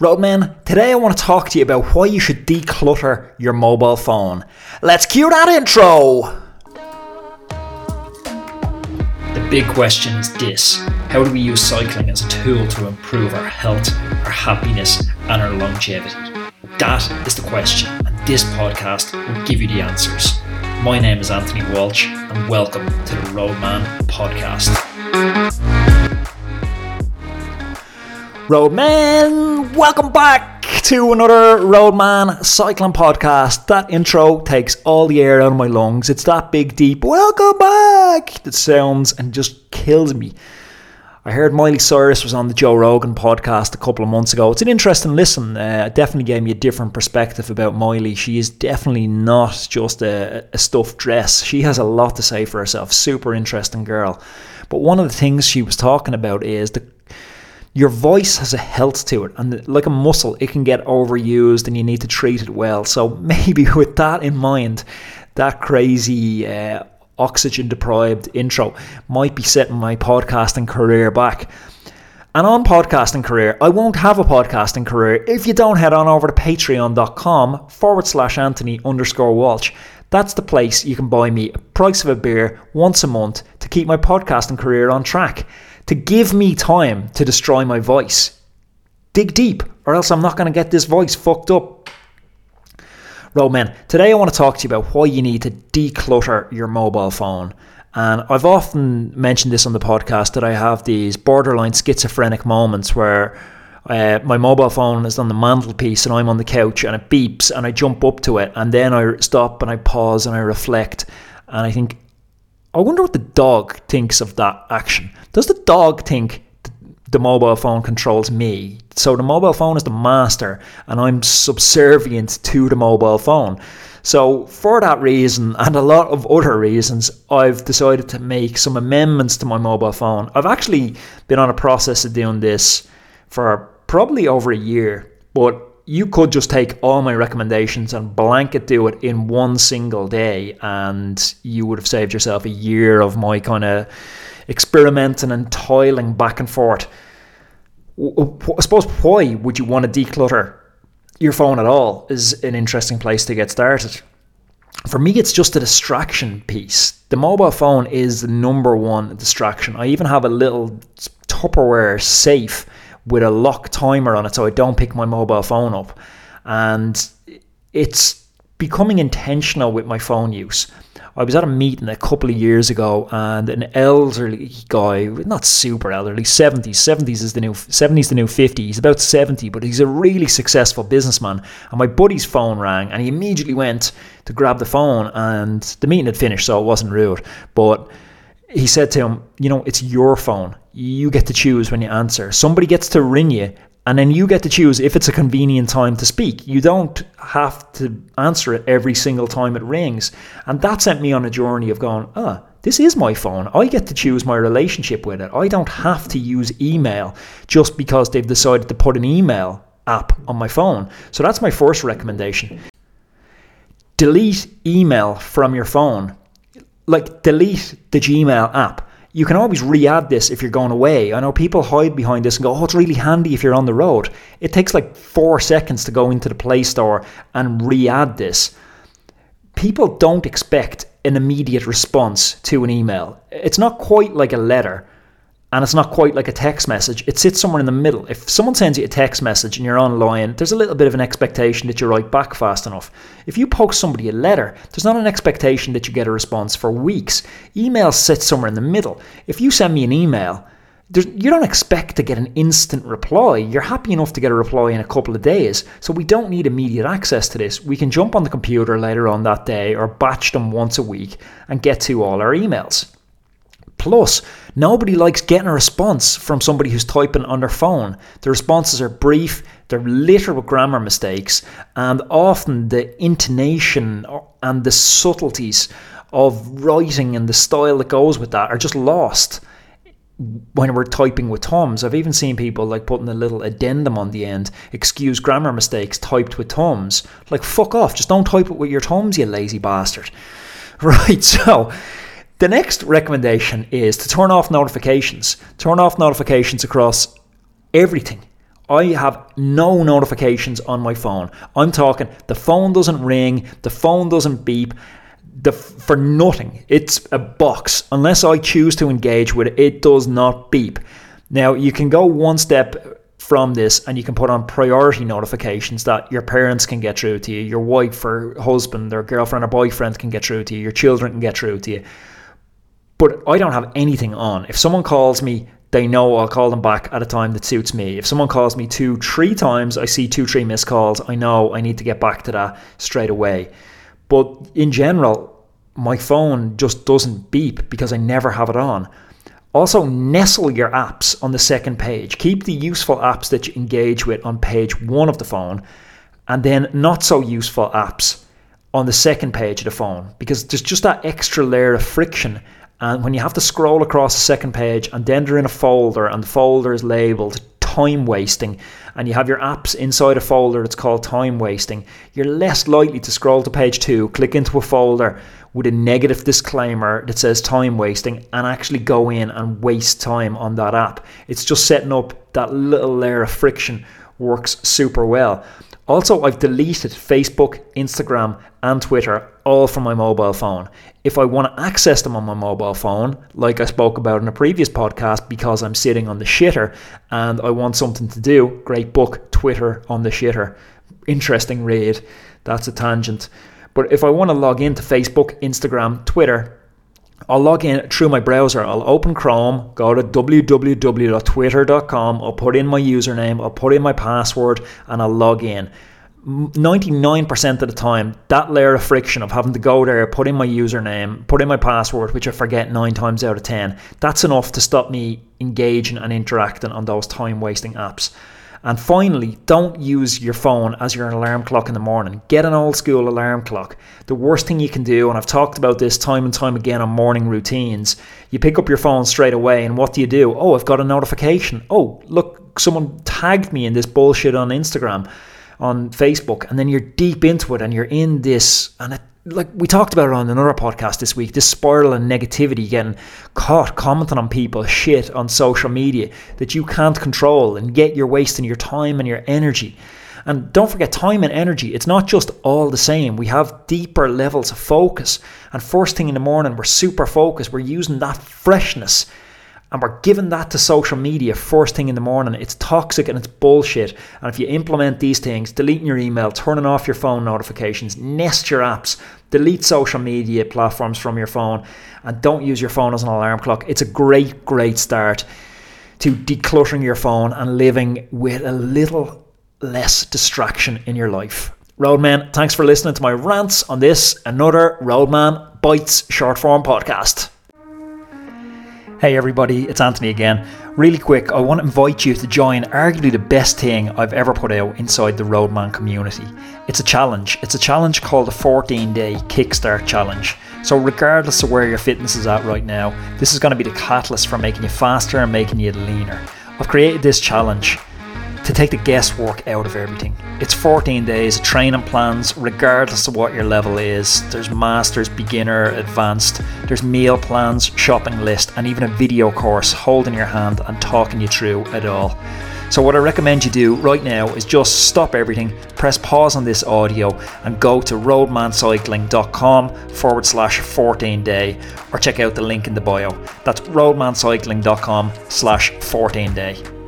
Roadman, today I want to talk to you about why you should declutter your mobile phone. Let's cue that intro! The big question is this How do we use cycling as a tool to improve our health, our happiness, and our longevity? That is the question, and this podcast will give you the answers. My name is Anthony Walsh, and welcome to the Roadman Podcast. Roadman, welcome back to another Roadman cycling podcast. That intro takes all the air out of my lungs. It's that big, deep welcome back that sounds and just kills me. I heard Miley Cyrus was on the Joe Rogan podcast a couple of months ago. It's an interesting listen. Uh, it definitely gave me a different perspective about Miley. She is definitely not just a, a stuffed dress. She has a lot to say for herself. Super interesting girl. But one of the things she was talking about is the your voice has a health to it and like a muscle it can get overused and you need to treat it well. So maybe with that in mind that crazy uh, oxygen deprived intro might be setting my podcasting career back. And on podcasting career i won't have a podcasting career if you don't head on over to patreon.com forward slash anthony underscore walsh. That's the place you can buy me a price of a beer once a month to keep my podcasting career on track to give me time to destroy my voice. Dig deep, or else I'm not going to get this voice fucked up. Roadman, today I want to talk to you about why you need to declutter your mobile phone. And I've often mentioned this on the podcast that I have these borderline schizophrenic moments where uh, my mobile phone is on the mantelpiece and I'm on the couch and it beeps and I jump up to it and then I stop and I pause and I reflect and I think, I wonder what the dog thinks of that action. Does the dog think the mobile phone controls me? So the mobile phone is the master and I'm subservient to the mobile phone. So, for that reason and a lot of other reasons, I've decided to make some amendments to my mobile phone. I've actually been on a process of doing this for probably over a year, but you could just take all my recommendations and blanket do it in one single day, and you would have saved yourself a year of my kind of experimenting and toiling back and forth. I suppose why would you want to declutter your phone at all is an interesting place to get started. For me, it's just a distraction piece. The mobile phone is the number one distraction. I even have a little Tupperware safe with a lock timer on it so I don't pick my mobile phone up. And it's becoming intentional with my phone use. I was at a meeting a couple of years ago, and an elderly guy, not super elderly, seventies. Seventies is the new seventies, the new fifty. He's about seventy, but he's a really successful businessman. And my buddy's phone rang, and he immediately went to grab the phone, and the meeting had finished, so it wasn't rude. But he said to him, You know, it's your phone. You get to choose when you answer. Somebody gets to ring you, and then you get to choose if it's a convenient time to speak. You don't have to answer it every single time it rings. And that sent me on a journey of going, Ah, this is my phone. I get to choose my relationship with it. I don't have to use email just because they've decided to put an email app on my phone. So that's my first recommendation. Delete email from your phone like delete the Gmail app. You can always re-add this if you're going away. I know people hide behind this and go, "Oh, it's really handy if you're on the road." It takes like 4 seconds to go into the Play Store and re-add this. People don't expect an immediate response to an email. It's not quite like a letter and it's not quite like a text message. It sits somewhere in the middle. If someone sends you a text message and you're online, there's a little bit of an expectation that you write back fast enough. If you post somebody a letter, there's not an expectation that you get a response for weeks. Email sits somewhere in the middle. If you send me an email, you don't expect to get an instant reply. You're happy enough to get a reply in a couple of days. So we don't need immediate access to this. We can jump on the computer later on that day or batch them once a week and get to all our emails. Plus, nobody likes getting a response from somebody who's typing on their phone. The responses are brief, they're littered with grammar mistakes, and often the intonation and the subtleties of writing and the style that goes with that are just lost when we're typing with Tums. I've even seen people like putting a little addendum on the end, excuse grammar mistakes typed with Tums. Like, fuck off, just don't type it with your Tums, you lazy bastard. Right, so the next recommendation is to turn off notifications. Turn off notifications across everything. I have no notifications on my phone. I'm talking the phone doesn't ring, the phone doesn't beep. The, for nothing. It's a box. Unless I choose to engage with it, it does not beep. Now, you can go one step from this and you can put on priority notifications that your parents can get through to you, your wife or husband or girlfriend or boyfriend can get through to you, your children can get through to you. But I don't have anything on. If someone calls me, they know I'll call them back at a time that suits me. If someone calls me two, three times, I see two, three missed calls, I know I need to get back to that straight away. But in general, my phone just doesn't beep because I never have it on. Also, nestle your apps on the second page. Keep the useful apps that you engage with on page one of the phone, and then not so useful apps on the second page of the phone because there's just that extra layer of friction. And when you have to scroll across the second page and then they're in a folder and the folder is labeled time wasting and you have your apps inside a folder that's called time wasting, you're less likely to scroll to page two, click into a folder with a negative disclaimer that says time wasting and actually go in and waste time on that app. It's just setting up that little layer of friction works super well. Also, I've deleted Facebook, Instagram, and Twitter all from my mobile phone. If I want to access them on my mobile phone, like I spoke about in a previous podcast, because I'm sitting on the shitter and I want something to do, great book, Twitter on the shitter. Interesting read. That's a tangent. But if I want to log into Facebook, Instagram, Twitter, I'll log in through my browser. I'll open Chrome, go to www.twitter.com, I'll put in my username, I'll put in my password, and I'll log in. 99% of the time, that layer of friction of having to go there, put in my username, put in my password, which I forget nine times out of 10, that's enough to stop me engaging and interacting on those time wasting apps. And finally, don't use your phone as your alarm clock in the morning. Get an old school alarm clock. The worst thing you can do, and I've talked about this time and time again on morning routines, you pick up your phone straight away, and what do you do? Oh, I've got a notification. Oh, look, someone tagged me in this bullshit on Instagram, on Facebook, and then you're deep into it and you're in this, and it like we talked about it on another podcast this week, this spiral of negativity, getting caught commenting on people shit on social media that you can't control, and yet you're wasting your time and your energy. And don't forget, time and energy, it's not just all the same. We have deeper levels of focus. And first thing in the morning, we're super focused. We're using that freshness and we're giving that to social media first thing in the morning. It's toxic and it's bullshit. And if you implement these things, deleting your email, turning off your phone notifications, nest your apps, delete social media platforms from your phone, and don't use your phone as an alarm clock, it's a great, great start to decluttering your phone and living with a little less distraction in your life. Roadman, thanks for listening to my rants on this, another Roadman Bites short form podcast. Hey everybody, it's Anthony again. Really quick, I want to invite you to join arguably the best thing I've ever put out inside the Roadman community. It's a challenge. It's a challenge called the 14 Day Kickstart Challenge. So, regardless of where your fitness is at right now, this is going to be the catalyst for making you faster and making you leaner. I've created this challenge to take the guesswork out of everything. It's 14 days of training plans, regardless of what your level is. There's masters, beginner, advanced. There's meal plans, shopping list, and even a video course holding your hand and talking you through it all. So, what I recommend you do right now is just stop everything, press pause on this audio, and go to roadmancycling.com forward slash 14 day, or check out the link in the bio. That's roadmancycling.com slash 14 day.